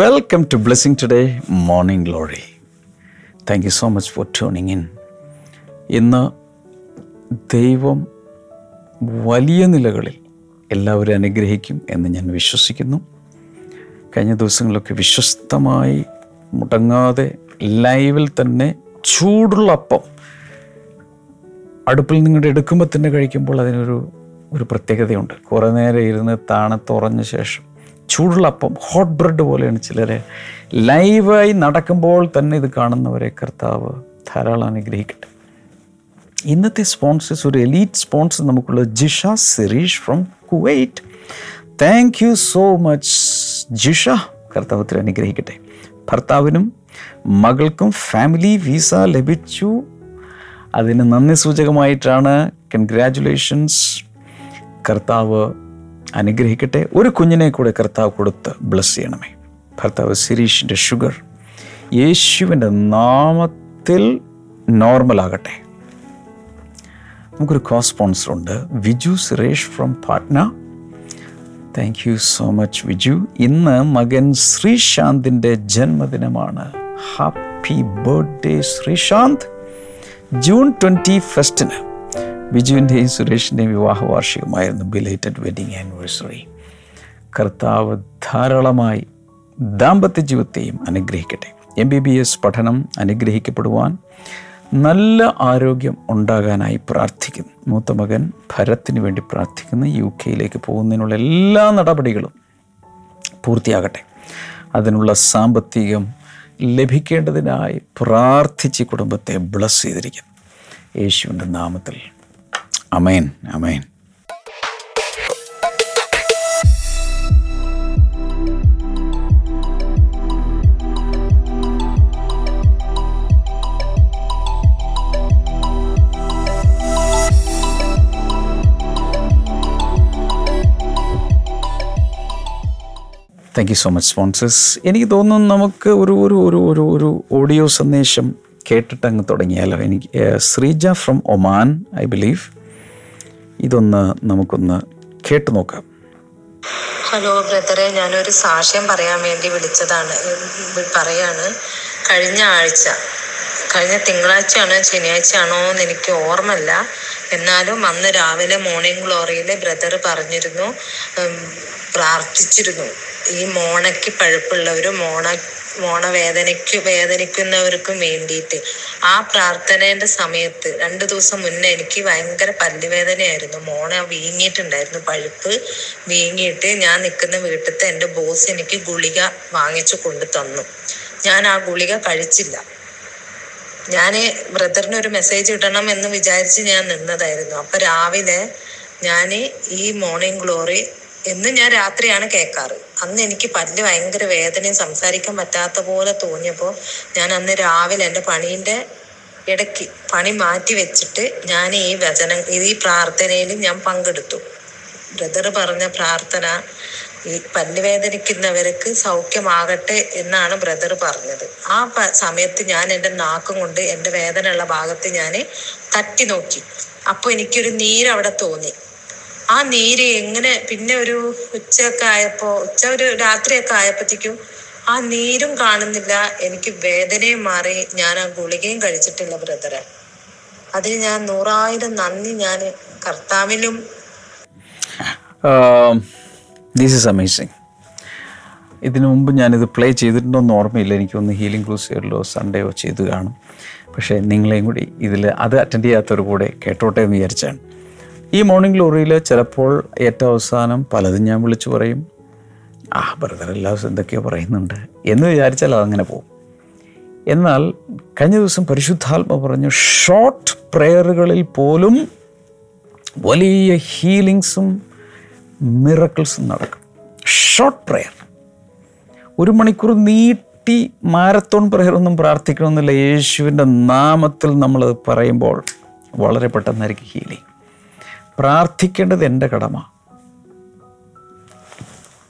Welcome to blessing today morning glory thank you so much for tuning in ഇന്ന് ദൈവം വലിയ നിലകളിൽ എല്ലാവരും അനുഗ്രഹിക്കും എന്ന് ഞാൻ വിശ്വസിക്കുന്നു. കഴിഞ്ഞ ദിവസങ്ങളിലൊക്കെ വിശ്വസ്തമായി മുടങ്ങാതെ ലൈവിൽ തന്നെ ചൂടുള്ള അപ്പം അടുപ്പിൽ നിങ്ങളുടെ എടുക്കുമ്പോൾ തന്നെ കഴിക്കുമ്പോൾ അതിനൊരു ഒരു പ്രത്യേകതയുണ്ട്. കുറേ നേരം ഇരുന്ന് താണത്തുറഞ്ഞ ശേഷം ചൂടുള്ള അപ്പം ഹോട്ട് ബ്രെഡ് പോലെയാണ് ചിലരെ. ലൈവായി നടക്കുമ്പോൾ തന്നെ ഇത് കാണുന്നവരെ കർത്താവ് ധാരാളം അനുഗ്രഹിക്കട്ടെ. ഇന്നത്തെ സ്പോൺസേഴ്സ് ഒരു എലീറ്റ് സ്പോൺസർ നമുക്കുള്ള Jisha Sireesh from Kuwait thank you so much Jisha. കർത്താവത്തിൽ അനുഗ്രഹിക്കട്ടെ. ഭർത്താവിനും മകൾക്കും ഫാമിലി വിസ ലഭിച്ചു. അതിന് നന്ദി സൂചകമായിട്ടാണ്. കൺഗ്രാറ്റുലേഷൻസ് കർത്താവ് അനുഗ്രഹിക്കട്ടെ. ഒരു കുഞ്ഞിനെ കൂടെ കർത്താവ് കൊടുത്ത് ബ്ലസ് ചെയ്യണമേ. ഭർത്താവ് സിരീഷിന്റെ ഷുഗർ യേശുവിന്റെ നാമത്തിൽ നോർമലാകട്ടെ നമുക്കൊരു കോ സ്പോൺസർ ഉണ്ട്. Viju Suresh from Patna. Thank you so much Viju. ഇന്ന് മകൻ ശ്രീശാന്തിന്റെ ജന്മദിനമാണ്. Happy birthday Sreesanth. June twenty ഫസ്റ്റിന് ബിജുവിന്റെയും സുരേഷിന്റെയും വിവാഹ വാർഷികമായിരുന്നു ബിലേറ്റഡ് വെഡിങ് ആനിവേഴ്സറി. കർത്താവ് ധാരാളമായി ദാമ്പത്യ ജീവിതത്തെയും അനുഗ്രഹിക്കട്ടെ. എം ബി ബി എസ് പഠനം അനുഗ്രഹിക്കപ്പെടുവാൻ നല്ല ആരോഗ്യം ഉണ്ടാകാനായി പ്രാർത്ഥിക്കുന്നു. മൂത്ത മകൻ ഭരത്തിന് വേണ്ടി പ്രാർത്ഥിക്കുന്നു. യു കെയിലേക്ക് പോകുന്നതിനുള്ള എല്ലാ നടപടികളും പൂർത്തിയാകട്ടെ. അതിനുള്ള സാമ്പത്തികം ലഭിക്കേണ്ടതിനായി പ്രാർത്ഥിച്ച് കുടുംബത്തെ ബ്ലസ് ചെയ്തിരിക്കുന്നു. യേശുവിന്റെ നാമത്തിൽ അമേൻ അമേൻ. Thank you so much sponsors എനിക്ക് തോന്നുന്നു നമുക്ക് ഒരു ഒരു ഒരു ഒരു ഒരു ഓഡിയോ സന്ദേശം കേട്ടിട്ട് അങ്ങ് തുടങ്ങിയാലോ? എനിക്ക് Sreeja from Oman I believe ഇതൊന്ന് നമുക്കൊന്ന് കേട്ടു നോക്കാം. ഹലോ ബ്രദറെ ഞാനൊരു സാക്ഷ്യം പറയാൻ വേണ്ടി വിളിച്ചതാണ്. പറയാണ്. കഴിഞ്ഞ ആഴ്ച കഴിഞ്ഞ തിങ്കളാഴ്ചയാണോ ശനിയാഴ്ചയാണോ എന്ന് എനിക്ക് ഓർമ്മല്ല എന്നാലും അന്ന് രാവിലെ മോർണിംഗ് ഗ്ലോറിയിൽ ബ്രദർ പറഞ്ഞിരുന്നു. പ്രാർത്ഥിച്ചിരുന്നു. ഈ മോണയ്ക്ക് പഴുപ്പുള്ളവരും മോണ മോണ വേദനയ്ക്ക് വേദനിക്കുന്നവർക്കും വേണ്ടിയിട്ട്. ആ പ്രാർത്ഥനേന്റെ സമയത്ത് രണ്ടു ദിവസം മുന്നേ എനിക്ക് ഭയങ്കര പല്ലുവേദനയായിരുന്നു. മോണ വീങ്ങിയിട്ടുണ്ടായിരുന്നു. പഴുപ്പ് വീങ്ങിയിട്ട് ഞാൻ നിൽക്കുന്ന വീട്ടിലത്തെ എന്റെ ബോസ് എനിക്ക് ഗുളിക വാങ്ങിച്ചു കൊണ്ടു തന്നു. ഞാൻ ആ ഗുളിക കഴിച്ചില്ല. ഞാൻ ബ്രദറിന് ഒരു മെസ്സേജ് ഇടണം എന്ന് വിചാരിച്ച് ഞാൻ നിന്നതായിരുന്നു. അപ്പൊ രാവിലെ ഞാൻ ഈ മോർണിംഗ് ഗ്ലോറി എന്ന് ഞാൻ രാത്രിയാണ് കേൾക്കാറ്. അന്ന് എനിക്ക് പല്ല് ഭയങ്കര വേദനയും സംസാരിക്കാൻ പറ്റാത്ത പോലെ തോന്നിയപ്പോൾ ഞാൻ അന്ന് രാവിലെ എന്റെ പണീന്റെ ഇടയ്ക്ക് പണി മാറ്റി വെച്ചിട്ട് ഞാൻ ഈ വചനം ഈ പ്രാർത്ഥനയിൽ ഞാൻ പങ്കെടുത്തു. ബ്രദർ പറഞ്ഞ പ്രാർത്ഥന ഈ പല്ല് വേദനിക്കുന്നവർക്ക് സൗഖ്യമാകട്ടെ എന്നാണ് ബ്രദർ പറഞ്ഞത്. ആ സമയത്ത് ഞാൻ എന്റെ നാക്കും കൊണ്ട് എന്റെ വേദനയുള്ള ഭാഗത്ത് ഞാൻ തട്ടി നോക്കി. അപ്പോൾ എനിക്കൊരു നീരവിടെ തോന്നി. ആ നീര് എങ്ങനെ പിന്നെ ഒരു ഉച്ചയൊക്കെ ആയപ്പോ ഉച്ച ഒരു രാത്രിയൊക്കെ ആയപ്പോഴത്തേക്കും ആ നീരും കാണുന്നില്ല. എനിക്ക് വേദനയും മാറി. ഞാൻ ആ ഗുളികയും കഴിച്ചിട്ടില്ല ബ്രദറെ. അതിന് ഞാൻ നൂറായിരം നന്ദി ഞാൻ കർത്താവിലും ദിസ് ഈസ് അമേസിങ് ഇതിനു മുമ്പ് ഞാനിത് പ്ലേ ചെയ്തിട്ടുണ്ടോയെന്ന് ഓർമ്മയില്ല. എനിക്കൊന്ന് ഹീലിംഗ് ക്രൂസിയറിലോ സൺഡേയോ ചെയ്ത് കാണും. പക്ഷേ നിങ്ങളെയും കൂടി ഇതിൽ അത് അറ്റൻഡ് ചെയ്യാത്തവർ കൂടെ കേട്ടോട്ടെ എന്ന് വിചാരിച്ചാണ്. ഈ മോർണിംഗ് ഗ്ലോറിയിൽ ചിലപ്പോൾ ഏറ്റവും അവസാനം പലതും ഞാൻ വിളിച്ചു പറയും. ആ ബ്രദർ എല്ലാ ദിവസവും എന്തൊക്കെയോ പറയുന്നുണ്ട്. എന്ന് വിചാരിച്ചാൽ അതങ്ങനെ പോകും. എന്നാൽ കഴിഞ്ഞ ദിവസം പരിശുദ്ധാത്മ പറഞ്ഞു ഷോർട്ട് പ്രെയറുകളിൽ പോലും വലിയ ഹീലിങ്സും മിറക്കിൾസും നടക്കും. ഷോർട്ട് പ്രെയർ ഒരു മണിക്കൂർ നീട്ടി മാരത്തോൺ പ്രെയർ ഒന്നും പ്രാർത്ഥിക്കണമെന്നില്ല. യേശുവിന്റെ നാമത്തിൽ നമ്മൾ പറയുമ്പോൾ വളരെ പെട്ടെന്നായിരിക്കും ഹീലിംഗ് പ്രാർത്ഥിക്കേണ്ടത് എന്റെ കടമ.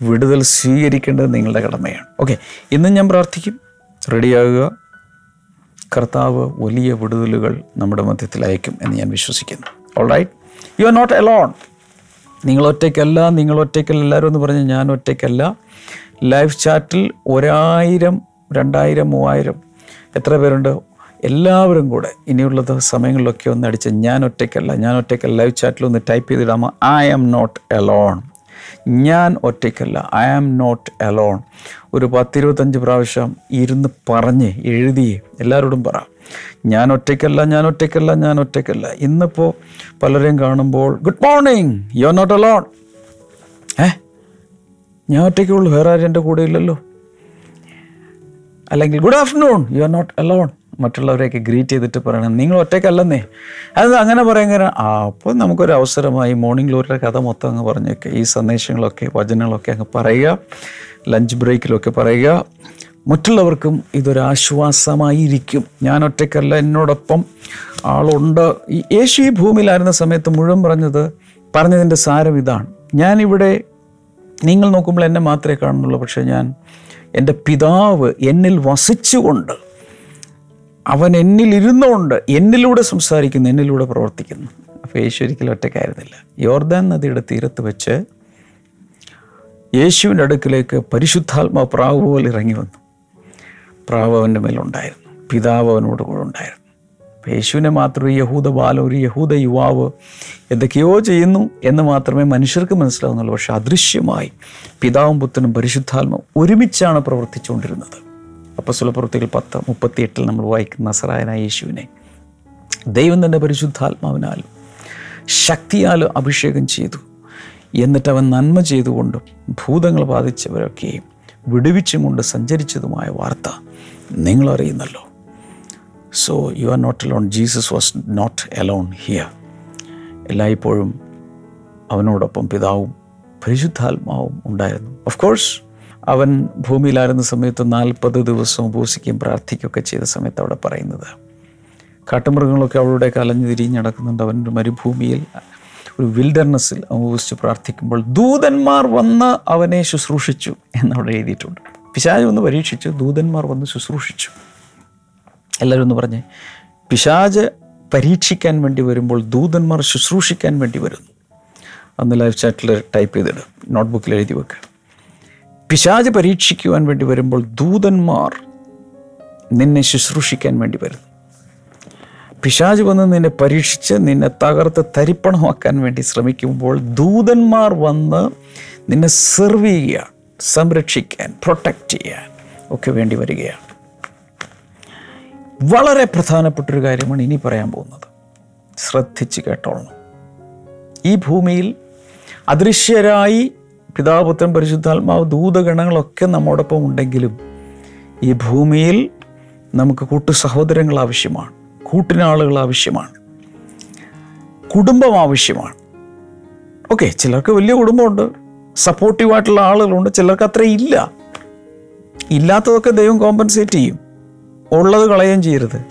വിടുതൽ സ്വീകരിക്കേണ്ടത് നിങ്ങളുടെ കടമയാണ്. ഓക്കെ ഇന്നും ഞാൻ പ്രാർത്ഥിക്കും. റെഡിയാകുക. കർത്താവ് വലിയ വിടുതലുകൾ നമ്മുടെ മധ്യത്തിൽ അയക്കും എന്ന് ഞാൻ വിശ്വസിക്കുന്നു. All right you are not alone നിങ്ങൾ ഒറ്റയ്ക്കല്ല നിങ്ങൾ ഒറ്റയ്ക്കല്ല എല്ലാവരും എന്ന് പറഞ്ഞാൽ ഞാൻ ഒറ്റയ്ക്കല്ല. ലൈവ് ചാറ്റിൽ ഒരായിരം രണ്ടായിരം മൂവായിരം എത്ര പേരുണ്ട്? എല്ലാവരും കൂടെ ഇനിയുള്ള സമയങ്ങളിലൊക്കെ ഒന്ന് അടിച്ച് ഞാൻ ഒറ്റയ്ക്കല്ല ഞാൻ ഒറ്റയ്ക്കല്ല. ലൈവ് ചാറ്റിൽ ഒന്ന് ടൈപ്പ് ചെയ്തിടാമോ? ഐ ആം നോട്ട് എലോൺ ഞാൻ ഒറ്റയ്ക്കല്ല ഐ ആം നോട്ട് എലോൺ ഒരു പത്തിരുപത്തഞ്ച് പ്രാവശ്യം ഇരുന്ന് പറഞ്ഞ് എഴുതി എല്ലാവരോടും പറ. ഞാൻ ഒറ്റയ്ക്കല്ല ഞാൻ ഒറ്റയ്ക്കല്ല ഞാൻ ഒറ്റയ്ക്കല്ല. ഇന്നിപ്പോൾ പലരെയും കാണുമ്പോൾ good morning you are not alone ഏ? ഞാൻ ഒറ്റയ്ക്കുള്ളൂ വേറെ ആരും എന്റെ കൂടെ ഇല്ലല്ലോ. അല്ലെങ്കിൽ good afternoon you are not alone മറ്റുള്ളവരെയൊക്കെ greet ചെയ്തിട്ട് പറയണം. നിങ്ങൾ ഒറ്റയ്ക്കല്ലെന്നേ. അത് അങ്ങനെ കാരണം ആ അപ്പോൾ നമുക്കൊരു അവസരമായി മോർണിംഗ് ഗ്ലോറിയുടെ കഥ മൊത്തം അങ്ങ് പറഞ്ഞൊക്കെ. ഈ സന്ദേശങ്ങളൊക്കെ വചനങ്ങളൊക്കെ അങ്ങ് പറയുക. ലഞ്ച് ബ്രേക്കിലൊക്കെ പറയുക. മറ്റുള്ളവർക്കും ഇതൊരു ആശ്വാസമായിരിക്കും. ഞാൻ ഒറ്റയ്ക്കല്ല എന്നോടൊപ്പം ആളുണ്ട്. ഈ യേശു ഈ ഭൂമിയിലായിരുന്ന സമയത്ത് മുഴുവൻ പറഞ്ഞത് പറഞ്ഞതിന്റെ സാരം ഇതാണ്. ഞാനിവിടെ നിങ്ങൾ നോക്കുമ്പോൾ എന്നെ മാത്രമേ കാണുന്നുള്ളൂ പക്ഷേ ഞാൻ എന്റെ പിതാവ് എന്നിൽ വസിച്ചുകൊണ്ട് അവൻ എന്നിൽ ഇരുന്നുകൊണ്ട് എന്നിലൂടെ സംസാരിക്കുന്നു എന്നിലൂടെ പ്രവർത്തിക്കുന്നു. അപ്പോൾ യേശു ഒരിക്കലും ഒറ്റക്കായിരുന്നില്ല യോർദാൻ നദിയുടെ തീരത്ത് വെച്ച് യേശുവിന്റെ അടുക്കിലേക്ക് പരിശുദ്ധാത്മാ പ്രാവ് പോലെ ഇറങ്ങി വന്നു. പ്രാവ് അവന്റെ മേലുണ്ടായിരുന്നു. പിതാവ് അവനോട് കൂടെ ഉണ്ടായിരുന്നു. അപ്പോൾ യേശുവിനെ മാത്രം ഒരു യഹൂദ ബാലം ഒരു യഹൂദ യുവാവ് എന്തൊക്കെയോ ചെയ്യുന്നു എന്ന് മാത്രമേ മനുഷ്യർക്ക് മനസ്സിലാവുന്നുള്ളൂ. പക്ഷെ അദൃശ്യമായി പിതാവും പുത്രനും പരിശുദ്ധാത്മാവും ഒരുമിച്ചാണ് പ്രവർത്തിച്ചുകൊണ്ടിരുന്നത്. അപ്പോൾ പ്രവൃത്തികൾ പത്ത് മുപ്പത്തിയെട്ടിൽ നമ്മൾ വായിക്കുന്ന നസറായനായ യേശുവിനെ. ദൈവം തന്നെ പരിശുദ്ധാത്മാവിനാലും ശക്തിയാലും അഭിഷേകം ചെയ്തു. എന്നിട്ട് അവൻ നന്മ ചെയ്തുകൊണ്ടും ഭൂതങ്ങൾ ബാധിച്ചവരൊക്കെയും വിടുവിച്ചും കൊണ്ട് സഞ്ചരിച്ചതുമായ വാർത്ത നിങ്ങൾ അറിയുന്നല്ലോ so you are not alone Jesus was not alone here എല്ലായ്പ്പോഴും അവനോടൊപ്പം പിതാവും പരിശുദ്ധാത്മാവും ഉണ്ടായിരുന്നു. ഓഫ് കോഴ്സ് അവൻ ഭൂമിയിലായിരുന്ന സമയത്ത് നാൽപ്പത് ദിവസം ഉപസിക്കുകയും പ്രാർത്ഥിക്കുകയൊക്കെ ചെയ്ത സമയത്ത് അവിടെ പറയുന്നത്. കാട്ടുമൃഗങ്ങളൊക്കെ അവളുടെ കലഞ്ഞു തിരിഞ്ഞ് നടക്കുന്നുണ്ട്. അവൻ ഒരു മരുഭൂമിയിൽ ഒരു വിൽഡർനെസ്സിൽ ഉപസിച്ച് പ്രാർത്ഥിക്കുമ്പോൾ ദൂതന്മാർ വന്ന് അവനെ ശുശ്രൂഷിച്ചു എന്നവിടെ എഴുതിയിട്ടുണ്ട്. പിശാജ് ഒന്ന് പരീക്ഷിച്ചു. ദൂതന്മാർ വന്ന് ശുശ്രൂഷിച്ചു. എല്ലാവരും ഒന്ന് പറഞ്ഞേ. പിശാജ് പരീക്ഷിക്കാൻ വേണ്ടി വരുമ്പോൾ ദൂതന്മാർ ശുശ്രൂഷിക്കാൻ വേണ്ടി വരുന്നു. അന്ന് ലൈവ് ചാറ്റിൽ ടൈപ്പ് ചെയ്തിടും. നോട്ട്ബുക്കിൽ എഴുതി വെക്കുക പിശാജ് പരീക്ഷിക്കുവാൻ വേണ്ടി വരുമ്പോൾ ദൂതന്മാർ നിന്നെ ശുശ്രൂഷിക്കാൻ വേണ്ടി വരുന്നു. പിശാജ് വന്ന് നിന്നെ പരീക്ഷിച്ച് നിന്നെ തകർത്ത് തരിപ്പണമാക്കാൻ വേണ്ടി ശ്രമിക്കുമ്പോൾ ദൂതന്മാർ വന്ന് നിന്നെ സെർവ് ചെയ്യുക സംരക്ഷിക്കാൻ പ്രൊട്ടക്റ്റ് ചെയ്യാൻ ഒക്കെ വേണ്ടി വരികയാണ്. വളരെ പ്രധാനപ്പെട്ടൊരു കാര്യമാണ് ഇനി പറയാൻ പോകുന്നത്. ശ്രദ്ധിച്ച് കേട്ടോളണം. ഈ ഭൂമിയിൽ അദൃശ്യരായി പിതാപുത്രൻ പരിശുദ്ധാത്മാവ് ദൂതഗണങ്ങളൊക്കെ നമ്മോടൊപ്പം ഉണ്ടെങ്കിലും ഈ ഭൂമിയിൽ നമുക്ക് കൂട്ടു സഹോദരങ്ങൾ ആവശ്യമാണ് കൂട്ടിനാളുകൾ ആവശ്യമാണ് കുടുംബം ആവശ്യമാണ്. ഓക്കെ ചിലർക്ക് വലിയ കുടുംബമുണ്ട് സപ്പോർട്ടീവായിട്ടുള്ള ആളുകളുണ്ട് ചിലർക്ക് അത്ര ഇല്ല. ഇല്ലാത്തതൊക്കെ ദൈവം കോമ്പൻസേറ്റ് ചെയ്യും ഉള്ളത് കളയുകയും ചെയ്യരുത്.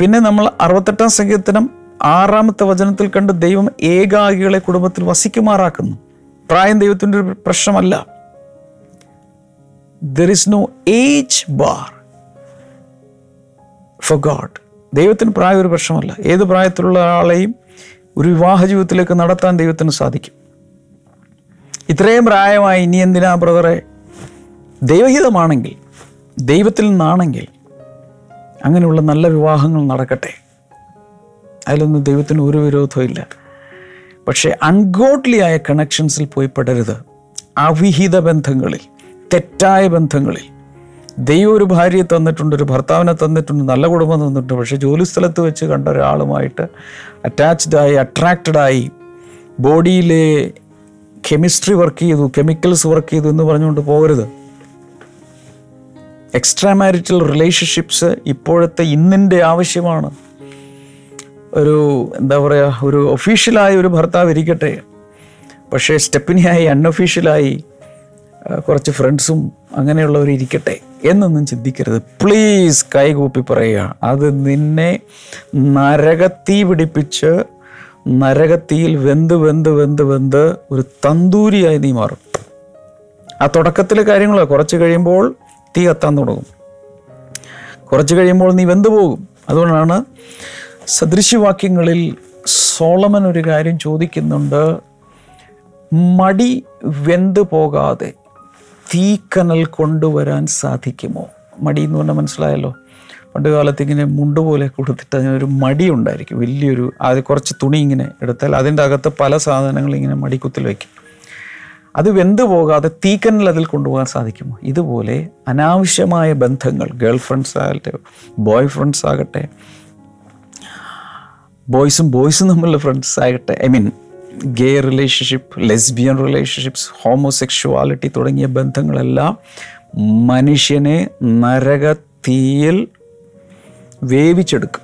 പിന്നെ നമ്മൾ അറുപത്തെട്ടാം സംഗീതത്തിനും ആറാമത്തെ വചനത്തിൽ കണ്ട് ദൈവം ഏകാഗികളെ കുടുംബത്തിൽ വസിക്കുമാറാക്കുന്നു. പ്രായം ദൈവത്തിന്റെ ഒരു പ്രശ്നമല്ല. There is no age bar for God ദൈവത്തിന് പ്രായം ഒരു പ്രശ്നമല്ല. ഏത് പ്രായത്തിലുള്ള ആളെയും ഒരു വിവാഹ ജീവിതത്തിലേക്ക് നടത്താൻ ദൈവത്തിന് സാധിക്കും. ഇത്രയും പ്രായമായി ഇനി എന്തിനാ ബ്രദറെ? ദൈവഹിതമാണെങ്കിൽ ദൈവത്തിൽ നിന്നാണെങ്കിൽ അങ്ങനെയുള്ള നല്ല വിവാഹങ്ങൾ നടക്കട്ടെ. അതിലൊന്നും ദൈവത്തിന് ഒരു വിരോധവും ഇല്ല. പക്ഷേ അൺഗോഡ്ലി ആയ കണക്ഷൻസിൽ പോയി പെടരുത്. അവിഹിത ബന്ധങ്ങളിൽ തെറ്റായ ബന്ധങ്ങളിൽ. ദൈവം ഒരു ഭാര്യയെ തന്നിട്ടുണ്ട് ഒരു ഭർത്താവിനെ തന്നിട്ടുണ്ട് നല്ല കുടുംബം തന്നിട്ടുണ്ട് പക്ഷേ ജോലി സ്ഥലത്ത് വെച്ച് കണ്ട ഒരാളുമായിട്ട് അറ്റാച്ച്ഡായി അട്രാക്റ്റഡായി ബോഡിയിലെ കെമിസ്ട്രി വർക്ക് ചെയ്തു കെമിക്കൽസ് വർക്ക് ചെയ്തു എന്ന് പറഞ്ഞുകൊണ്ട് പോകരുത്. എക്സ്ട്രാ മാരിറ്റൽ റിലേഷൻഷിപ്സ് ഇപ്പോഴത്തെ ഇന്നിന്റെ ആവശ്യമാണ്. ഒരു എന്താ പറയുക ഒരു ഒഫീഷ്യലായ ഒരു ഭർത്താവ് ഇരിക്കട്ടെ. പക്ഷേ സ്റ്റെപ്പിനിയായി അൺഒഫീഷ്യലായി കുറച്ച് ഫ്രണ്ട്സും അങ്ങനെയുള്ളവർ ഇരിക്കട്ടെ എന്നൊന്നും ചിന്തിക്കരുത്. പ്ലീസ് കൈകൂപ്പി പറയുക. അത് നിന്നെ നരകത്തീ പിടിപ്പിച്ച് നരകത്തിയിൽ വെന്ത് വെന്ത് വെന്ത് വെന്ത് ഒരു തന്തൂരിയായി നീ മാറും. ആ തുടക്കത്തിലെ കാര്യങ്ങൾ കുറച്ച് കഴിയുമ്പോൾ തീ കത്താൻ തുടങ്ങും. കുറച്ച് കഴിയുമ്പോൾ നീ വെന്ത് പോകും. അതുകൊണ്ടാണ് സദൃശ്യവാക്യങ്ങളിൽ സോളമൻ ഒരു കാര്യം ചോദിക്കുന്നുണ്ട്. മടി വെന്ത് പോകാതെ തീക്കനൽ കൊണ്ടുവരാൻ സാധിക്കുമോ? മടി എന്ന് പറഞ്ഞാൽ മനസ്സിലായല്ലോ. പണ്ട് കാലത്ത് ഇങ്ങനെ മുണ്ട് പോലെ കൊടുത്തിട്ട് അതിനൊരു മടി ഉണ്ടായിരിക്കും. വലിയൊരു അത് കുറച്ച് തുണി ഇങ്ങനെ എടുത്താൽ അതിന്റെ അകത്ത് പല സാധനങ്ങൾ ഇങ്ങനെ മടിക്കുത്തിൽ വയ്ക്കും. അത് വെന്ത് പോകാതെ തീക്കനൽ അതിൽ കൊണ്ടുപോകാൻ സാധിക്കുമോ? ഇതുപോലെ അനാവശ്യമായ ബന്ധങ്ങൾ ഗേൾ ഫ്രണ്ട്സ് ആകട്ടെ ബോയ് ഫ്രണ്ട്സ് ആകട്ടെ ബോയ്സും ബോയ്സും തമ്മിലുള്ള ഫ്രണ്ട്സ് ആകട്ടെ. I mean gay relationship lesbian relationships homosexuality തുടങ്ങിയ ബന്ധങ്ങളെല്ലാം മനുഷ്യനെ നരക തീയിൽ വേവിച്ചെടുക്കും.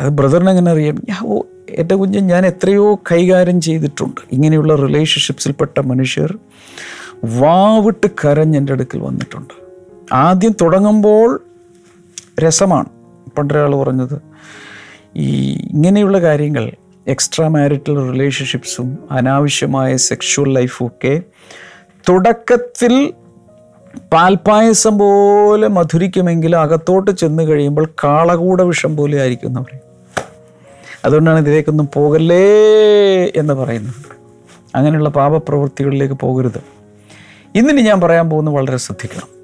അത് ബ്രദറിന് എങ്ങനെ അറിയാം? ഓ എന്റെ കുഞ്ഞ് ഞാൻ എത്രയോ കൈകാര്യം ചെയ്തിട്ടുണ്ട്. ഇങ്ങനെയുള്ള റിലേഷൻഷിപ്സിൽപ്പെട്ട മനുഷ്യർ വാവിട്ട് കരഞ്ഞ് എന്റെ അടുക്കൽ വന്നിട്ടുണ്ട്. ആദ്യം തുടങ്ങുമ്പോൾ രസമാണ്. പണ്ടൊരാൾ പറഞ്ഞത് ഈ ഇങ്ങനെയുള്ള കാര്യങ്ങൾ എക്സ്ട്രാ മാരിറ്റൽ റിലേഷൻഷിപ്സും അനാവശ്യമായ സെക്ഷുവൽ ലൈഫും ഒക്കെ തുടക്കത്തിൽ പാൽപ്പായസം പോലെ മധുരിക്കുമെങ്കിലും അകത്തോട്ട് ചെന്ന് കഴിയുമ്പോൾ കാളകൂട വിഷം പോലെ ആയിരിക്കും പറയും അതുകൊണ്ടാണ് ഇതിലേക്കൊന്നും പോകല്ലേ എന്ന് പറയുന്നത്. അങ്ങനെയുള്ള പാപപ്രവൃത്തികളിലേക്ക് പോകരുത്. ഇന്നിനി ഞാൻ പറയാൻ പോകുന്നത് വളരെ ശ്രദ്ധിക്കണം.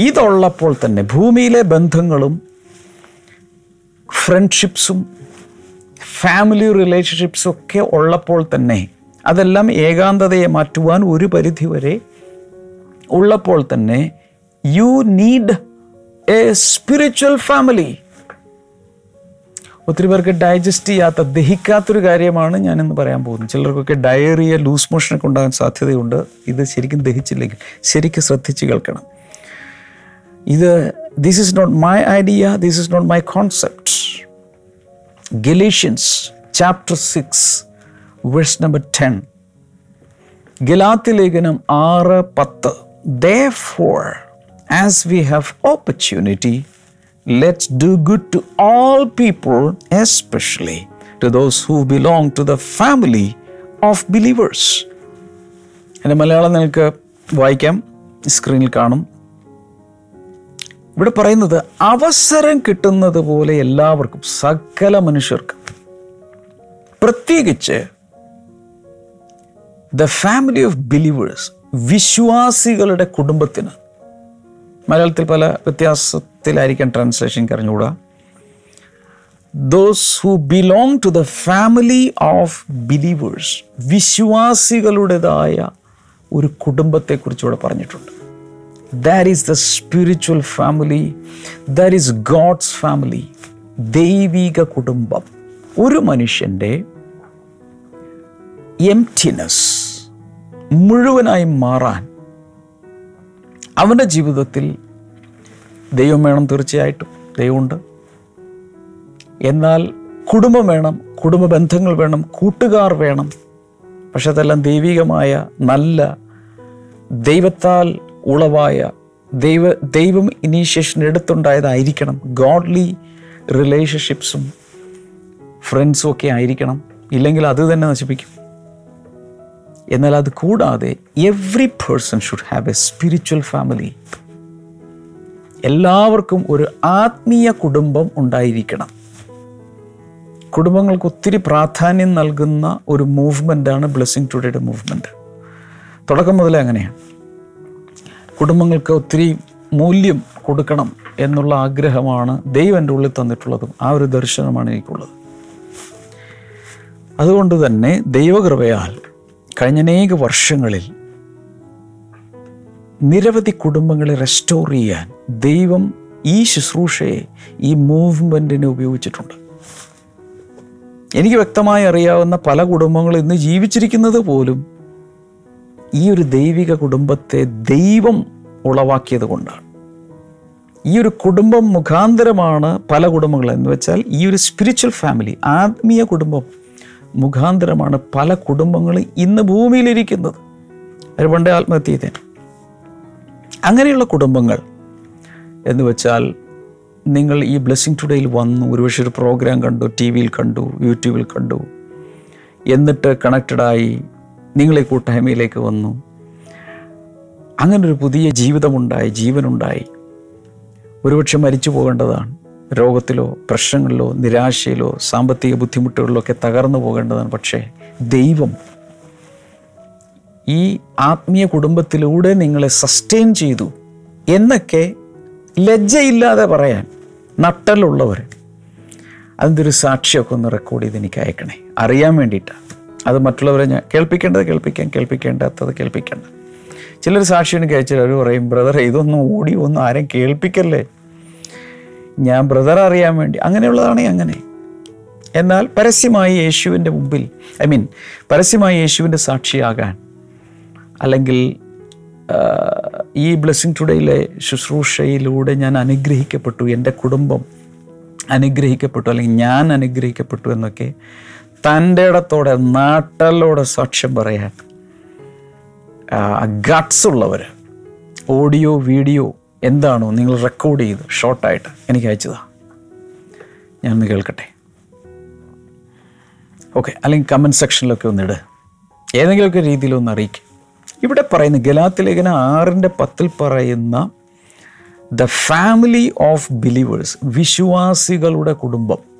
ഇതുള്ളപ്പോൾ തന്നെ ഭൂമിയിലെ ബന്ധങ്ങളും ഫ്രണ്ട്ഷിപ്സും ഫാമിലി റിലേഷൻഷിപ്സും ഒക്കെ ഉള്ളപ്പോൾ തന്നെ അതെല്ലാം ഏകാന്തതയെ മാറ്റുവാൻ ഒരു പരിധി വരെ ഉള്ളപ്പോൾ തന്നെ you need a spiritual family ഒത്തിരി പേർക്ക് ഡൈജസ്റ്റ് ചെയ്യാത്ത ദഹിക്കാത്തൊരു കാര്യമാണ് ഞാനിന്ന് പറയാൻ പോകുന്നത്. ചിലർക്കൊക്കെ ഡയറിയ ലൂസ് മോഷനൊക്കെ ഉണ്ടാകാൻ സാധ്യതയുണ്ട്. ഇത് ശരിക്കും ദഹിച്ചില്ലെങ്കിൽ ശരിക്കും ശ്രദ്ധിച്ച് കേൾക്കണം. ഇത് this is not my idea this is not my concept Galatians chapter six verse number ten ഗലാത്തി ലേഖനം ആറ് പത്ത് Therefore, as we have opportunity, let's do good to all people, especially to those who belong to the family of believers. എന്റെ മലയാളം നിങ്ങൾക്ക് വായിക്കാം സ്ക്രീനിൽ കാണും ഇവിടെ പറയുന്നത് അവസരം കിട്ടുന്നത് പോലെ എല്ലാവർക്കും സകല മനുഷ്യർക്കും. പ്രത്യേകിച്ച് ദ ഫാമിലി ഓഫ് ബിലീവേഴ്സ് വിശ്വാസികളുടെ കുടുംബത്തിന്. മലയാളത്തിൽ പല വ്യത്യാസത്തിലായിരിക്കാം translation കറിഞ്ഞുകൂടാ those who belong to the family of believers വിശ്വാസികളുടേതായ ഒരു കുടുംബത്തെക്കുറിച്ച് ഇവിടെ പറഞ്ഞിട്ടുണ്ട്. That is the spiritual family that is God's family ദൈവിക കുടുംബം. ഒരു മനുഷ്യന്റെ എംറ്റിനെസ് മുഴുവനായി മാറാൻ അവന്റെ ജീവിതത്തിൽ ദൈവം വേണം തീർച്ചയായിട്ടും. ദൈവമുണ്ട്. എന്നാൽ കുടുംബം വേണം കുടുംബ ബന്ധങ്ങൾ വേണം കൂട്ടുകാർ വേണം. പക്ഷെ അതെല്ലാം ദൈവികമായ നല്ല ദൈവത്താൽ ഉളവായ ദൈവ ദൈവം ഇനീഷ്യേഷൻ എടുത്തുണ്ടായതായിരിക്കണം ഗോഡ്ലി റിലേഷൻഷിപ്സും ഫ്രണ്ട്സും ഒക്കെ ആയിരിക്കണം. ഇല്ലെങ്കിൽ അത് തന്നെ നശിപ്പിക്കും. എന്നാൽ അത് കൂടാതെ every person should have a spiritual family എല്ലാവർക്കും ഒരു ആത്മീയ കുടുംബം ഉണ്ടായിരിക്കണം. കുടുംബങ്ങൾക്ക് ഒത്തിരി പ്രാധാന്യം നൽകുന്ന ഒരു മൂവ്മെന്റാണ് ബ്ലെസ്സിങ് ടുഡേയുടെ മൂവ്മെന്റ് തുടക്കം മുതലേ അങ്ങനെയാണ് കുടുംബങ്ങൾക്ക് ഒത്തിരി മൂല്യം കൊടുക്കണം എന്നുള്ള ആഗ്രഹമാണ് ദൈവം എന്റെ ഉള്ളിൽ തന്നിട്ടുള്ളതും ആ ഒരു ദർശനമാണ് എനിക്കുള്ളത്. അതുകൊണ്ട് തന്നെ ദൈവകൃപയാൽ കഴിഞ്ഞ അനേക വർഷങ്ങളിൽ നിരവധി കുടുംബങ്ങളെ റെസ്റ്റോർ ചെയ്യാൻ ദൈവം ഈ ശുശ്രൂഷയെ ഈ മൂവ്മെന്റിനെ ഉപയോഗിച്ചിട്ടുണ്ട്. എനിക്ക് വ്യക്തമായി അറിയാവുന്ന പല കുടുംബങ്ങളും ഇന്ന് ജീവിച്ചിരിക്കുന്നത് പോലും ഈ ഒരു ദൈവിക കുടുംബത്തെ ദൈവം ഉളവാക്കിയത് കൊണ്ടാണ്. ഈ ഒരു കുടുംബം മുഖാന്തരമാണ് പല കുടുംബങ്ങൾ എന്ന് വെച്ചാൽ ഈ ഒരു സ്പിരിച്വൽ ഫാമിലി ആത്മീയ കുടുംബം മുഖാന്തരമാണ് പല കുടുംബങ്ങളും ഇന്ന് ഭൂമിയിലിരിക്കുന്നത്. അവർ പണ്ടേ ആത്മഹത്യ അങ്ങനെയുള്ള കുടുംബങ്ങൾ എന്ന് വെച്ചാൽ നിങ്ങൾ ഈ ബ്ലെസ്സിങ് ടുഡേയിൽ വന്നു ഒരുപക്ഷെ ഒരു പ്രോഗ്രാം കണ്ടു ടി വിയിൽ കണ്ടു യൂട്യൂബിൽ കണ്ടു എന്നിട്ട് കണക്റ്റഡായി നിങ്ങൾ ഈ കൂട്ടായ്മയിലേക്ക് വന്നു. അങ്ങനൊരു പുതിയ ജീവിതമുണ്ടായി ജീവനുണ്ടായി. ഒരുപക്ഷെ മരിച്ചു പോകേണ്ടതാണ്. രോഗത്തിലോ പ്രശ്നങ്ങളിലോ നിരാശയിലോ സാമ്പത്തിക ബുദ്ധിമുട്ടുകളിലോ ഒക്കെ തകർന്നു പോകേണ്ടതാണ്. പക്ഷേ ദൈവം ഈ ആത്മീയ കുടുംബത്തിലൂടെ നിങ്ങളെ സസ്റ്റെയിൻ ചെയ്തു എന്നൊക്കെ ലജ്ജയില്ലാതെ പറയാൻ നട്ടലുള്ളവർ അതിന്റെ ഒരു സാക്ഷിയൊക്കെ ഒന്ന് റെക്കോർഡ് ചെയ്ത് എനിക്ക് അയക്കണേ അറിയാൻ വേണ്ടിയിട്ടാണ്. അത് മറ്റുള്ളവരെ ഞാൻ കേൾപ്പിക്കേണ്ടത് കേൾപ്പിക്കാം കേൾപ്പിക്കേണ്ടാത്തത് കേൾപ്പിക്കേണ്ട. ചിലർ സാക്ഷി എനിക്ക് അവർ പറയും ബ്രദർ ഇതൊന്നും ഓടി ഒന്നും ആരും കേൾപ്പിക്കല്ലേ? ഞാൻ ബ്രദർ അറിയാൻ വേണ്ടി. അങ്ങനെയുള്ളതാണെങ്കിൽ അങ്ങനെ. എന്നാൽ പരസ്യമായി യേശുവിന്റെ മുമ്പിൽ ഐ മീൻ പരസ്യമായി യേശുവിന്റെ സാക്ഷിയാകാൻ അല്ലെങ്കിൽ ഈ ബ്ലെസ്സിങ് ടുഡേയിലെ ശുശ്രൂഷയിലൂടെ ഞാൻ അനുഗ്രഹിക്കപ്പെട്ടു എന്റെ കുടുംബം അനുഗ്രഹിക്കപ്പെട്ടു അല്ലെങ്കിൽ ഞാൻ അനുഗ്രഹിക്കപ്പെട്ടു എന്നൊക്കെ തന്റെ ഇടത്തോടെ നാട്ടലോടെ സാക്ഷ്യം പറയാൻ ഗട്ട്സ് ഉള്ളവർ ഓഡിയോ വീഡിയോ എന്താണോ നിങ്ങൾ റെക്കോർഡ് ചെയ്ത് ഷോർട്ടായിട്ട് എനിക്ക് അയച്ചതാ ഞാനൊന്ന് കേൾക്കട്ടെ. ഓക്കെ അല്ലെങ്കിൽ കമന്റ് സെക്ഷനിലൊക്കെ ഒന്നിട് ഏതെങ്കിലുമൊക്കെ രീതിയിലൊന്ന് അറിയിക്കും. ഇവിടെ പറയുന്ന ഗലാത്തിലേഖന ആറിന്റെ പത്തിൽ പറയുന്ന ദ ഫാമിലി ഓഫ് ബിലീവേഴ്സ് വിശ്വാസികളുടെ കുടുംബം.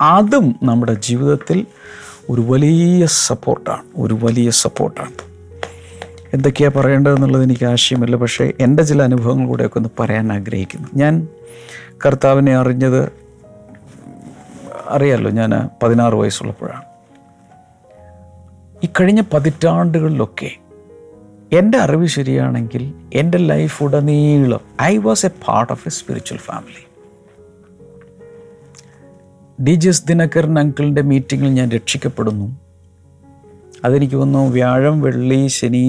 അതും നമ്മുടെ ജീവിതത്തിൽ ഒരു വലിയ സപ്പോർട്ടാണ് ഒരു വലിയ സപ്പോർട്ടാണ്. എന്തൊക്കെയാണ് പറയേണ്ടതെന്നുള്ളത് എനിക്ക് ആശയമില്ല പക്ഷേ എന്റെ ചില അനുഭവങ്ങൾ കൂടെയൊക്കെ ഒന്ന് പറയാൻ ആഗ്രഹിക്കുന്നു. ഞാൻ കർത്താവിനെ അറിഞ്ഞത് അറിയാമല്ലോ ഞാൻ പതിനാറ് വയസ്സുള്ളപ്പോഴാണ്. ഈ കഴിഞ്ഞ പതിറ്റാണ്ടുകളിലൊക്കെ എന്റെ അറിവ് ശരിയാണെങ്കിൽ എന്റെ ലൈഫ് ഉടനീളം I was a part of a spiritual family D G S Dinakaran അങ്കിളിന്റെ മീറ്റിങ്ങിൽ ഞാൻ രക്ഷിക്കപ്പെടുന്നു. അതെനിക്ക് തോന്നുന്നു വ്യാഴം വെള്ളി ശനി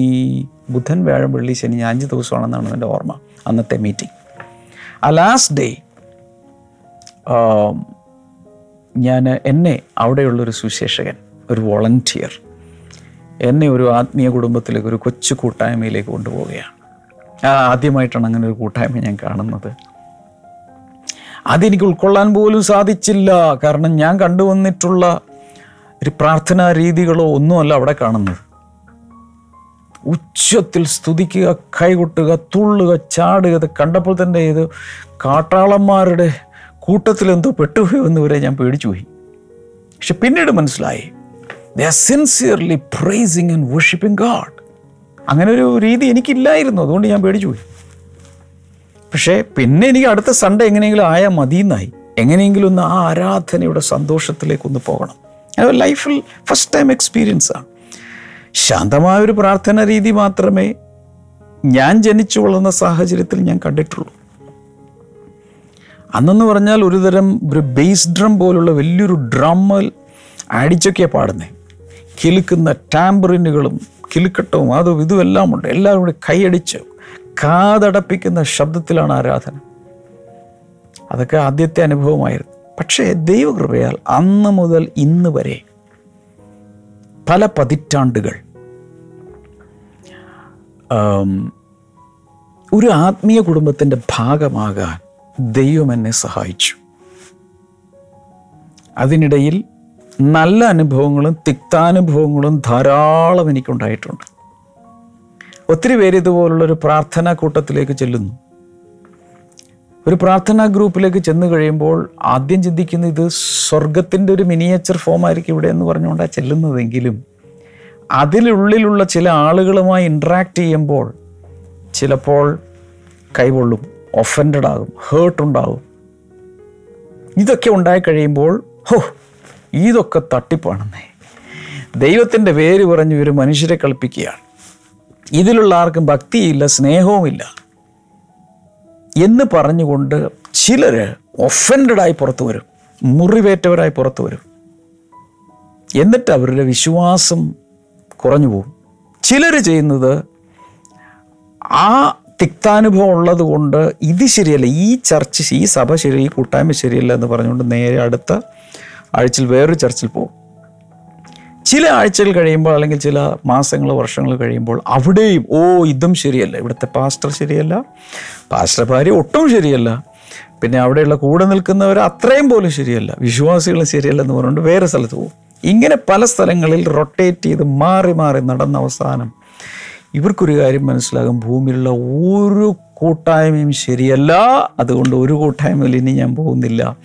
ബുധൻ വ്യാഴം വെള്ളി ശനി അഞ്ച് ദിവസമാണെന്നാണ് എന്റെ ഓർമ്മ അന്നത്തെ മീറ്റിംഗ്. ആ ലാസ്റ്റ് ഡേ ഞാൻ എന്നെ അവിടെയുള്ളൊരു സുശേഷകൻ ഒരു വോളണ്ടിയർ എന്നെ ഒരു ആത്മീയ കുടുംബത്തിലേക്ക് ഒരു കൊച്ചു കൂട്ടായ്മയിലേക്ക് കൊണ്ടുപോവുകയാണ്. ആദ്യമായിട്ടാണ് അങ്ങനെ ഒരു കൂട്ടായ്മ ഞാൻ കാണുന്നത്. അതെനിക്ക് ഉൾക്കൊള്ളാൻ പോലും സാധിച്ചില്ല. കാരണം ഞാൻ കണ്ടുവന്നിട്ടുള്ള ഒരു പ്രാർത്ഥനാ രീതികളോ ഒന്നുമല്ല അവിടെ കാണുന്നത്. ഉച്ചത്തിൽ സ്തുതിക്കുക കൈകൊട്ടുക തുള്ളുക ചാടുക ഇത് കണ്ടപ്പോൾ തന്നെ ഇത് കാട്ടാളന്മാരുടെ കൂട്ടത്തിൽ എന്തോ പെട്ടുപോയി വരെ ഞാൻ പേടിച്ചു പോയി. പക്ഷെ പിന്നീട് മനസ്സിലായി the sincerely praising and worshipping God അങ്ങനെ ഒരു രീതി എനിക്കില്ലായിരുന്നു. അതുകൊണ്ട് ഞാൻ പേടിച്ചു പോയി. പക്ഷേ പിന്നെ എനിക്ക് അടുത്ത സൺഡേ എങ്ങനെയെങ്കിലും ആയാൽ മതിയെന്നായി. എങ്ങനെയെങ്കിലും ഒന്ന് ആ ആരാധനയുടെ സന്തോഷത്തിലേക്കൊന്ന് പോകണം. അത് ലൈഫിൽ ഫസ്റ്റ് ടൈം എക്സ്പീരിയൻസ് ആണ്. ശാന്തമായ ഒരു പ്രാർത്ഥന രീതി മാത്രമേ ഞാൻ ജനിച്ചു വളർന്ന സാഹചര്യത്തിൽ ഞാൻ കണ്ടിട്ടുള്ളൂ. അന്നെന്ന് പറഞ്ഞാൽ ഒരുതരം ഒരു ബേസ് ഡ്രം പോലുള്ള വലിയൊരു ഡ്രമ്മൽ അടിച്ചൊക്കെയാണ് പാടുന്നത് കിലുക്കുന്ന ടാമ്പറിനുകളും കിലുക്കട്ടവും അതും ഇതും എല്ലാം ഉണ്ട്. എല്ലാവരും കൂടി കൈയടിച്ച് കാതടപ്പിക്കുന്ന ശബ്ദത്തിലാണ് ആരാധന. അതൊക്കെ ആദ്യത്തെ അനുഭവമായിരുന്നു. പക്ഷേ ദൈവകൃപയാൽ അന്ന് മുതൽ ഇന്ന് വരെ പല പതിറ്റാണ്ടുകൾ ഒരു ആത്മീയ കുടുംബത്തിന്റെ ഭാഗമാകാൻ ദൈവം എന്നെ സഹായിച്ചു. അതിനിടയിൽ നല്ല അനുഭവങ്ങളും തിക്താനുഭവങ്ങളും ധാരാളം എനിക്കുണ്ടായിട്ടുണ്ട്. ഒത്തിരി പേര് ഇതുപോലുള്ളൊരു പ്രാർത്ഥനാ കൂട്ടത്തിലേക്ക് ചെല്ലുന്നു. ഒരു പ്രാർത്ഥനാ ഗ്രൂപ്പിലേക്ക് ചെന്ന് കഴിയുമ്പോൾ ആദ്യം ചിന്തിക്കുന്നത് ഇത് സ്വർഗത്തിന്റെ ഒരു മിനിയേച്ചർ ഫോം ആയിരിക്കും ഇവിടെ എന്ന് പറഞ്ഞുകൊണ്ടാണ് ചെല്ലുന്നതെങ്കിലും അതിലുള്ളിലുള്ള ചില ആളുകളുമായി ഇൻട്രാക്ട് ചെയ്യുമ്പോൾ ചിലപ്പോൾ കൈകൊള്ളും ഒഫൻഡഡ് ആകും ഹേർട്ട് ഉണ്ടാകും. ഇതൊക്കെ ഉണ്ടായി കഴിയുമ്പോൾ ഹോ ഇതൊക്കെ തട്ടിപ്പാണെന്നേ. ദൈവത്തിന്റെ പേര് പറഞ്ഞ് ഒരു മനുഷ്യരെ കളിപ്പിക്കുകയാണ്. ഇതിലുള്ള ആർക്കും ഭക്തിയില്ല സ്നേഹവുമില്ല. എന്ന് പറഞ്ഞുകൊണ്ട് ചിലർ ഒഫൻഡായി പുറത്തു വരും മുറിവേറ്റവരായി പുറത്തു വരും. എന്നിട്ട് അവരുടെ വിശ്വാസം കുറഞ്ഞു പോകും. ചിലർ ചെയ്യുന്നത് ആ തിക്താനുഭവം ഉള്ളത് കൊണ്ട് ഇത് ശരിയല്ല ഈ ചർച്ച് ഈ സഭ ശരി ഈ കൂട്ടായ്മ ശരിയല്ല എന്ന് പറഞ്ഞുകൊണ്ട് നേരെ അടുത്ത ആഴ്ചയിൽ വേറൊരു ചർച്ചിൽ പോകും. ചില ആഴ്ചകൾ കഴിയുമ്പോൾ അല്ലെങ്കിൽ ചില മാസങ്ങൾ വർഷങ്ങൾ കഴിയുമ്പോൾ അവിടെയും ഓ ഇതും ശരിയല്ല. ഇവിടുത്തെ പാസ്റ്റർ ശരിയല്ല. പാസ്റ്റർ ഭാര്യ ഒട്ടും ശരിയല്ല. പിന്നെ അവിടെയുള്ള കൂടെ നിൽക്കുന്നവർ അത്രയും പോലും ശരിയല്ല. വിശ്വാസികൾ ശരിയല്ല എന്ന് പറഞ്ഞുകൊണ്ട് വേറെ സ്ഥലത്ത് പോകും. ഇങ്ങനെ പല സ്ഥലങ്ങളിൽ റൊട്ടേറ്റ് ചെയ്ത് മാറി മാറി നടന്ന അവസാനം ഇവർക്കൊരു കാര്യം മനസ്സിലാകും. ഭൂമിയിലുള്ള ഒരു കൂട്ടായ്മയും ശരിയല്ല. അതുകൊണ്ട് ഒരു കൂട്ടായ്മയിൽ ഇനി ഞാൻ പോകുന്നില്ല.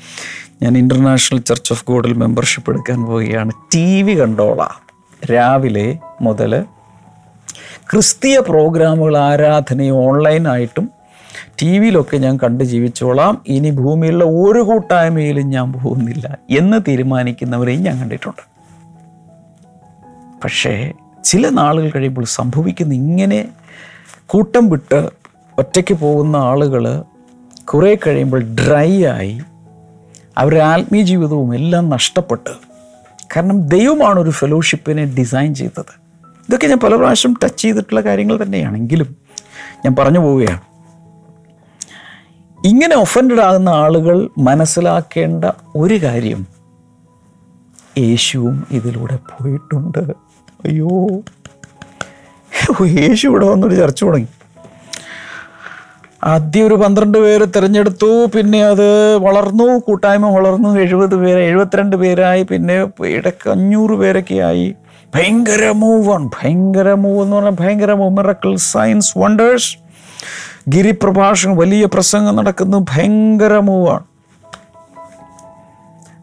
ഞാൻ ഇന്റർനാഷണൽ ചർച്ച് ഓഫ് ഗോഡിൽ മെമ്പർഷിപ്പ് എടുക്കാൻ പോവുകയാണ്. ടി വി കണ്ടോളാം. രാവിലെ മുതൽ ക്രിസ്തീയ പ്രോഗ്രാമുകൾ ആരാധനയും ഓൺലൈനായിട്ടും ടി വിയിലൊക്കെ ഞാൻ കണ്ട് ജീവിച്ചോളാം. ഇനി ഭൂമിയിലുള്ള ഒരു കൂട്ടായ്മയിലും ഞാൻ പോകുന്നില്ല എന്ന് തീരുമാനിക്കുന്നവരെയും ഞാൻ കണ്ടിട്ടുണ്ട്. പക്ഷേ ചില നാളുകൾ കഴിയുമ്പോൾ സംഭവിക്കുന്ന ഇങ്ങനെ കൂട്ടം വിട്ട് ഒറ്റയ്ക്ക് പോകുന്ന ആളുകൾ കുറേ കഴിയുമ്പോൾ ഡ്രൈ ആയി അവരുടെ ആത്മീയ ജീവിതവും എല്ലാം നഷ്ടപ്പെട്ട് കാരണം ദൈവമാണ് ഒരു ഫെലോഷിപ്പിനെ ഡിസൈൻ ചെയ്തത്. ഇതൊക്കെ ഞാൻ പല പ്രാവശ്യം ടച്ച് ചെയ്തിട്ടുള്ള കാര്യങ്ങൾ തന്നെയാണെങ്കിലും ഞാൻ പറഞ്ഞു പോവുകയാണ്. ഇങ്ങനെ ഒഫൻഡഡ് ആകുന്ന ആളുകൾ മനസ്സിലാക്കേണ്ട ഒരു കാര്യം യേശുവും ഇതിലൂടെ പോയിട്ടുണ്ട്. അയ്യോ യേശു ഇവിടെ വന്നൊരു ചർച്ച തുടങ്ങി. ആദ്യം ഒരു പന്ത്രണ്ട് പേര് തിരഞ്ഞെടുത്തു പിന്നെ അത് വളർന്നു കൂട്ടായ്മ വളർന്നു. എഴുപത് പേര് എഴുപത്തിരണ്ട് പേരായി. പിന്നെ ഇടയ്ക്ക് അഞ്ഞൂറ് പേരൊക്കെ ആയി. ഭയങ്കര മൂവാണ്. ഭയങ്കര മൂവ് എന്ന് പറഞ്ഞാൽ ഭയങ്കര മിറക്കിൾ സയൻസ് വണ്ടേഴ്സ് ഗിരിപ്രഭാഷണം വലിയ പ്രസംഗം നടക്കുന്നു. ഭയങ്കര മൂവാണ്.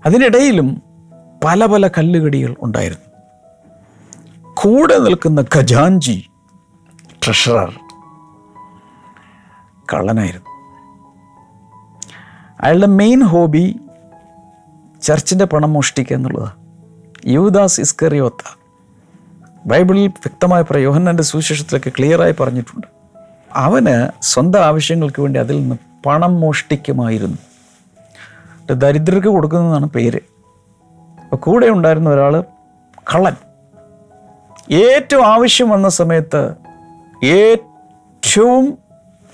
അതിനിടയിലും പല പല കല്ലുകടികൾ ഉണ്ടായിരുന്നു. കൂടെ നിൽക്കുന്ന ഖജാൻജി ട്രഷറർ. കള്ളനായിരുന്നു. അയാളുടെ മെയിൻ ഹോബി ചർച്ചിന്റെ പണം മോഷ്ടിക്കുക എന്നുള്ളതാണ് യൂദാസ് ഇസ്കറിയോത്ത. ബൈബിളിൽ വ്യക്തമായ പറയും യോഹന്നാന്റെ സുവിശേഷത്തിലൊക്കെ ക്ലിയറായി പറഞ്ഞിട്ടുണ്ട്. അവന് സ്വന്തം ആവശ്യങ്ങൾക്ക് വേണ്ടി അതിൽ നിന്ന് പണം മോഷ്ടിക്കുമായിരുന്നു. ദരിദ്രർക്ക് കൊടുക്കുന്നതാണ് പേര്. അപ്പോൾ കൂടെ ഉണ്ടായിരുന്ന ഒരാൾ കള്ളൻ. ഏറ്റവും ആവശ്യം വന്ന സമയത്ത് ഏറ്റവും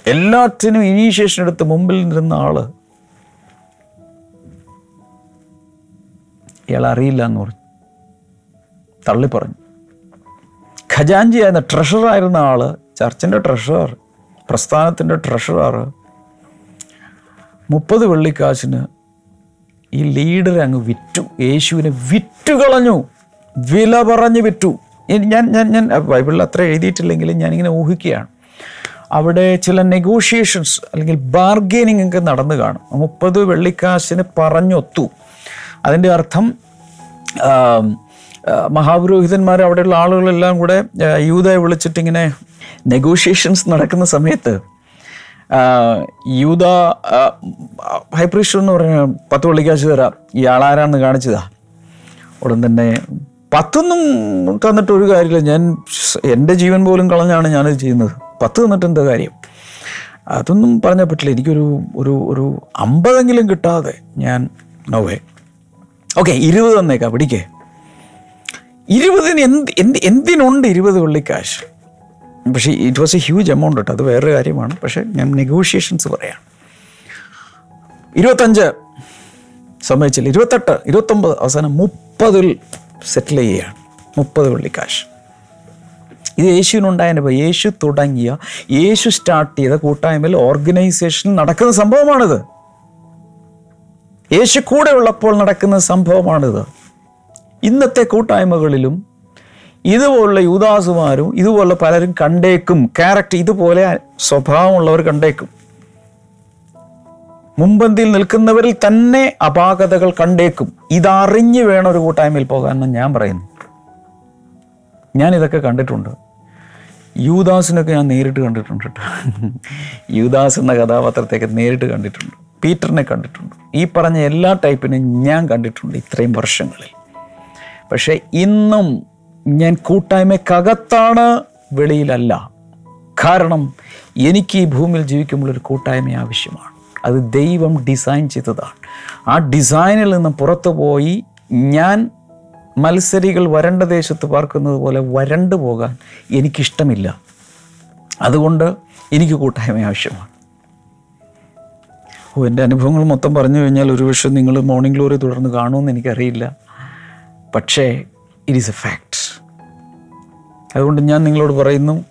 എല്ലാത്തിനും ഇനീഷ്യേഷൻ എടുത്ത് മുമ്പിൽ നിന്നിരുന്ന ആൾ. ഇയാൾ അറിയില്ല എന്ന് പറഞ്ഞു. തള്ളി പറഞ്ഞു ഖജാൻജി ആയിരുന്ന ട്രഷറായിരുന്ന ആൾ ചർച്ചിന്റെ ട്രഷറർ പ്രസ്ഥാനത്തിന്റെ ട്രഷറർ മുപ്പത് വെള്ളിക്കാശിന് ഈ ലീഡർ അങ്ങ് വിറ്റു. യേശുവിനെ വിറ്റു കളഞ്ഞു വില പറഞ്ഞ് വിറ്റു. ഞാൻ ഞാൻ ഞാൻ ബൈബിളിൽ അത്ര എഴുതിയിട്ടില്ലെങ്കിലും ഞാനിങ്ങനെ ഊഹിക്കുകയാണ്. അവിടെ ചില നെഗോഷിയേഷൻസ് അല്ലെങ്കിൽ ബാർഗെയിനിങ് ഒക്കെ നടന്നു കാണും. മുപ്പത് വെള്ളിക്കാശിന് പറഞ്ഞൊത്തു. അതിന്റെ അർത്ഥം മഹാപുരോഹിതന്മാർ അവിടെയുള്ള ആളുകളെല്ലാം കൂടെ യൂതയെ വിളിച്ചിട്ടിങ്ങനെ നെഗോഷിയേഷൻസ് നടക്കുന്ന സമയത്ത് യൂത ഹൈപ്രീഷർ എന്ന് പറഞ്ഞ പത്ത് വെള്ളിക്കാശ് തരാം ഈ ആളാരാന്ന് കാണിച്ചതാ. ഉടൻ തന്നെ പത്തൊന്നും തന്നിട്ട് ഒരു കാര്യമില്ല. ഞാൻ എന്റെ ജീവൻ പോലും കളഞ്ഞാണ് ഞാനിത് ചെയ്യുന്നത്. പത്ത് തന്നിട്ട് എന്താ കാര്യം? അതൊന്നും പറഞ്ഞാൽ പറ്റില്ല. എനിക്കൊരു ഒരു ഒരു അമ്പതെങ്കിലും കിട്ടാതെ ഞാൻ നോവേ. ഓക്കെ ഇരുപത് തന്നേക്കാം പിടിക്കേ. ഇരുപതിന് എന്ത് എന്ത് എന്തിനുണ്ട് ഇരുപത് വെള്ളിക്കാശ് പക്ഷേ it was a huge amount കേട്ടോ അത് വേറൊരു കാര്യമാണ്. പക്ഷേ ഞാൻ നെഗോഷിയേഷൻസ് പറയാം. ഇരുപത്തഞ്ച്. സമ്മതിച്ചില്ല. ഇരുപത്തെട്ട് ഇരുപത്തൊമ്പത്. അവസാനം മുപ്പതിൽ സെറ്റിൽ ചെയ്യുകയാണ്. മുപ്പത് വെള്ളിക്കാശ് ഇത് യേശുവിനുണ്ടായപ്പോൾ യേശു തുടങ്ങിയ യേശു സ്റ്റാർട്ട് ചെയ്ത കൂട്ടായ്മയിൽ ഓർഗനൈസേഷൻ നടക്കുന്ന സംഭവമാണിത്. യേശു കൂടെ ഉള്ളപ്പോൾ നടക്കുന്ന സംഭവമാണിത്. ഇന്നത്തെ കൂട്ടായ്മകളിലും ഇതുപോലുള്ള യൂദാസുമാരും ഇതുപോലെ പലരും കണ്ടേക്കും. ക്യാരക്ടർ ഇതുപോലെ സ്വഭാവമുള്ളവർ കണ്ടേക്കും. മുമ്പന്തിയിൽ നിൽക്കുന്നവരിൽ തന്നെ അപാകതകൾ കണ്ടേക്കും. ഇതറിഞ്ഞ് വേണം ഒരു കൂട്ടായ്മയിൽ പോകാമെന്ന് ഞാൻ പറയുന്നു. ഞാൻ ഇതൊക്കെ കണ്ടിട്ടുണ്ട്. യൂദാസിനൊക്കെ ഞാൻ നേരിട്ട് കണ്ടിട്ടുണ്ട് കേട്ടോ. യൂദാസ് എന്ന കഥാപാത്രത്തെയൊക്കെ നേരിട്ട് കണ്ടിട്ടുണ്ട്. പീറ്ററിനെ കണ്ടിട്ടുണ്ട്. ഈ പറഞ്ഞ എല്ലാ ടൈപ്പിനും ഞാൻ കണ്ടിട്ടുണ്ട് ഇത്രയും വർഷങ്ങളിൽ. പക്ഷേ ഇന്നും ഞാൻ കൂട്ടായ്മക്കകത്താണ് വെളിയിലല്ല. കാരണം എനിക്ക് ഈ ഭൂമിയിൽ ജീവിക്കുമ്പോൾ ഒരു കൂട്ടായ്മ ആവശ്യമാണ്. അത് ദൈവം ഡിസൈൻ ചെയ്തതാണ്. ആ ഡിസൈനിൽ നിന്ന് പുറത്തു പോയി ഞാൻ മത്സരികൾ വരണ്ട ദേശത്ത് പാർക്കുന്നത് പോലെ വരണ്ടു പോകാൻ എനിക്കിഷ്ടമില്ല. അതുകൊണ്ട് എനിക്ക് കൂട്ടായ്മ ആവശ്യമാണ്. ഓ എന്റെ അനുഭവങ്ങൾ മൊത്തം പറഞ്ഞു കഴിഞ്ഞാൽ ഒരു പക്ഷേ നിങ്ങൾ മോർണിംഗ് ഗ്ലോറി തുടർന്ന് കാണുമെന്ന് എനിക്കറിയില്ല. പക്ഷേ ഇറ്റ് ഈസ് എ ഫാക്ട് അതുകൊണ്ട് ഞാൻ നിങ്ങളോട് പറയുന്നു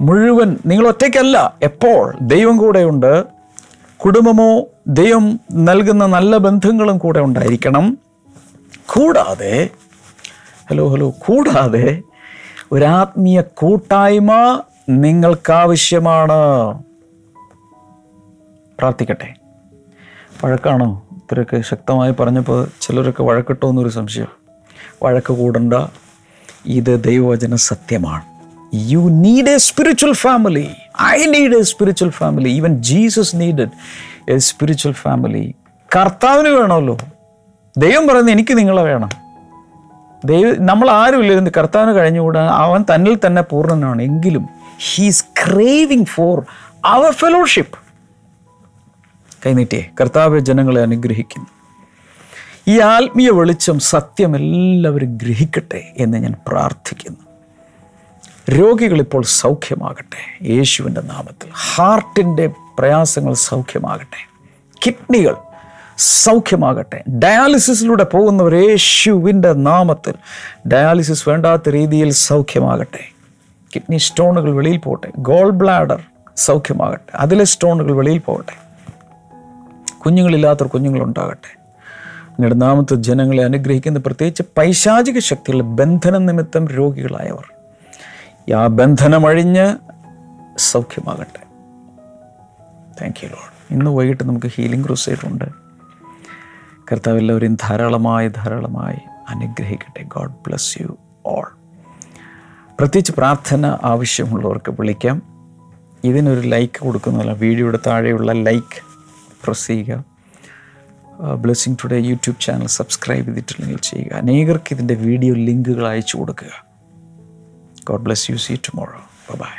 മുഴുവൻ നിങ്ങൾ ഒറ്റയ്ക്കല്ല എപ്പോൾ ദൈവം കൂടെയുണ്ട് കുടുംബമോ ദൈവം നൽകുന്ന നല്ല ബന്ധങ്ങളും കൂടെ ഉണ്ടായിരിക്കണം. കൂടാതെ ഹലോ ഹലോ കൂടാതെ ഒരാത്മീയ കൂട്ടായ്മ നിങ്ങൾക്കാവശ്യമാണ്. പ്രാർത്ഥിക്കട്ടെ. വഴക്കാണോ? ഇത്രയൊക്കെ ശക്തമായി പറഞ്ഞപ്പോൾ ചിലരൊക്കെ വഴക്കിട്ടോ എന്നൊരു സംശയം. വഴക്ക് കൂടണ്ട. ഇത് ദൈവവചന സത്യമാണ്. You need a spiritual family I need a spiritual family even Jesus needed a spiritual family കർത്താവിന് വേണമല്ലോ. ദൈവം പറയുന്നത് എനിക്ക് നിങ്ങളെ വേണം. ദൈവ നമ്മൾ ആരും ഇല്ലായിരുന്നു കർത്താവിന് കഴിഞ്ഞുകൂടാ? അവൻ തന്നിൽ തന്നെ പൂർണനാണ്. എങ്കിലും he's craving for our fellowship കൈനീട്ടിയെ കർത്താവ് ജനങ്ങളെ അനുഗ്രഹിക്കുന്നു. ഈ ആത്മീയ വെളിച്ചം സത്യം എല്ലാവരും ഗ്രഹിക്കട്ടെ എന്ന് ഞാൻ പ്രാർത്ഥിക്കുന്നു. രോഗികൾ ഇപ്പോൾ സൗഖ്യമാകട്ടെ. യേശുവിന്റെ നാമത്തിൽ. ഹാർട്ടിന്റെ പ്രയാസങ്ങൾ സൗഖ്യമാകട്ടെ. കിഡ്നികൾ സൗഖ്യമാകട്ടെ. ഡയാലിസിസിലൂടെ പോകുന്നവർ യേശുവിന്റെ നാമത്തിൽ ഡയാലിസിസ് വേണ്ടാത്ത രീതിയിൽ സൗഖ്യമാകട്ടെ. കിഡ്നി സ്റ്റോണുകൾ വെളിയിൽ പോകട്ടെ. ഗോൾ ബ്ലാഡർ സൗഖ്യമാകട്ടെ. അതിലെ സ്റ്റോണുകൾ വെളിയിൽ പോകട്ടെ. കുഞ്ഞുങ്ങളില്ലാത്തവർ കുഞ്ഞുങ്ങളുണ്ടാകട്ടെ. നിങ്ങളുടെ നാമത്തെ ജനങ്ങളെ അനുഗ്രഹിക്കുന്ന പ്രത്യേകിച്ച് പൈശാചിക ശക്തികളുടെ ബന്ധന നിമിത്തം രോഗികളായവർ ആ ബന്ധനമഴിഞ്ഞ് സൗഖ്യമാകട്ടെ. താങ്ക് യു ലോഡ് ഇന്ന് വൈകിട്ട് നമുക്ക് ഹീലിംഗ് ക്രൂസൈഡ് ഉണ്ട്. കർത്താവ് എല്ലാവരെയും ധാരാളമായി ധാരാളമായി അനുഗ്രഹിക്കട്ടെ. ഗോഡ് ബ്ലസ് യു ഓൾ പ്രത്യേകിച്ച് പ്രാർത്ഥന ആവശ്യമുള്ളവർക്ക് വിളിക്കാം. ഇതിനൊരു ലൈക്ക് കൊടുക്കുന്നില്ല വീഡിയോയുടെ താഴെയുള്ള ലൈക്ക് പ്രസ് ചെയ്യുക. Blessing today YouTube channel subscribe ചെയ്തിട്ടില്ലെങ്കിൽ ചെയ്യുക. അനേകർക്ക് ഇതിന്റെ വീഡിയോ ലിങ്കുകൾ അയച്ചു കൊടുക്കുക. God bless you see tomorrow bye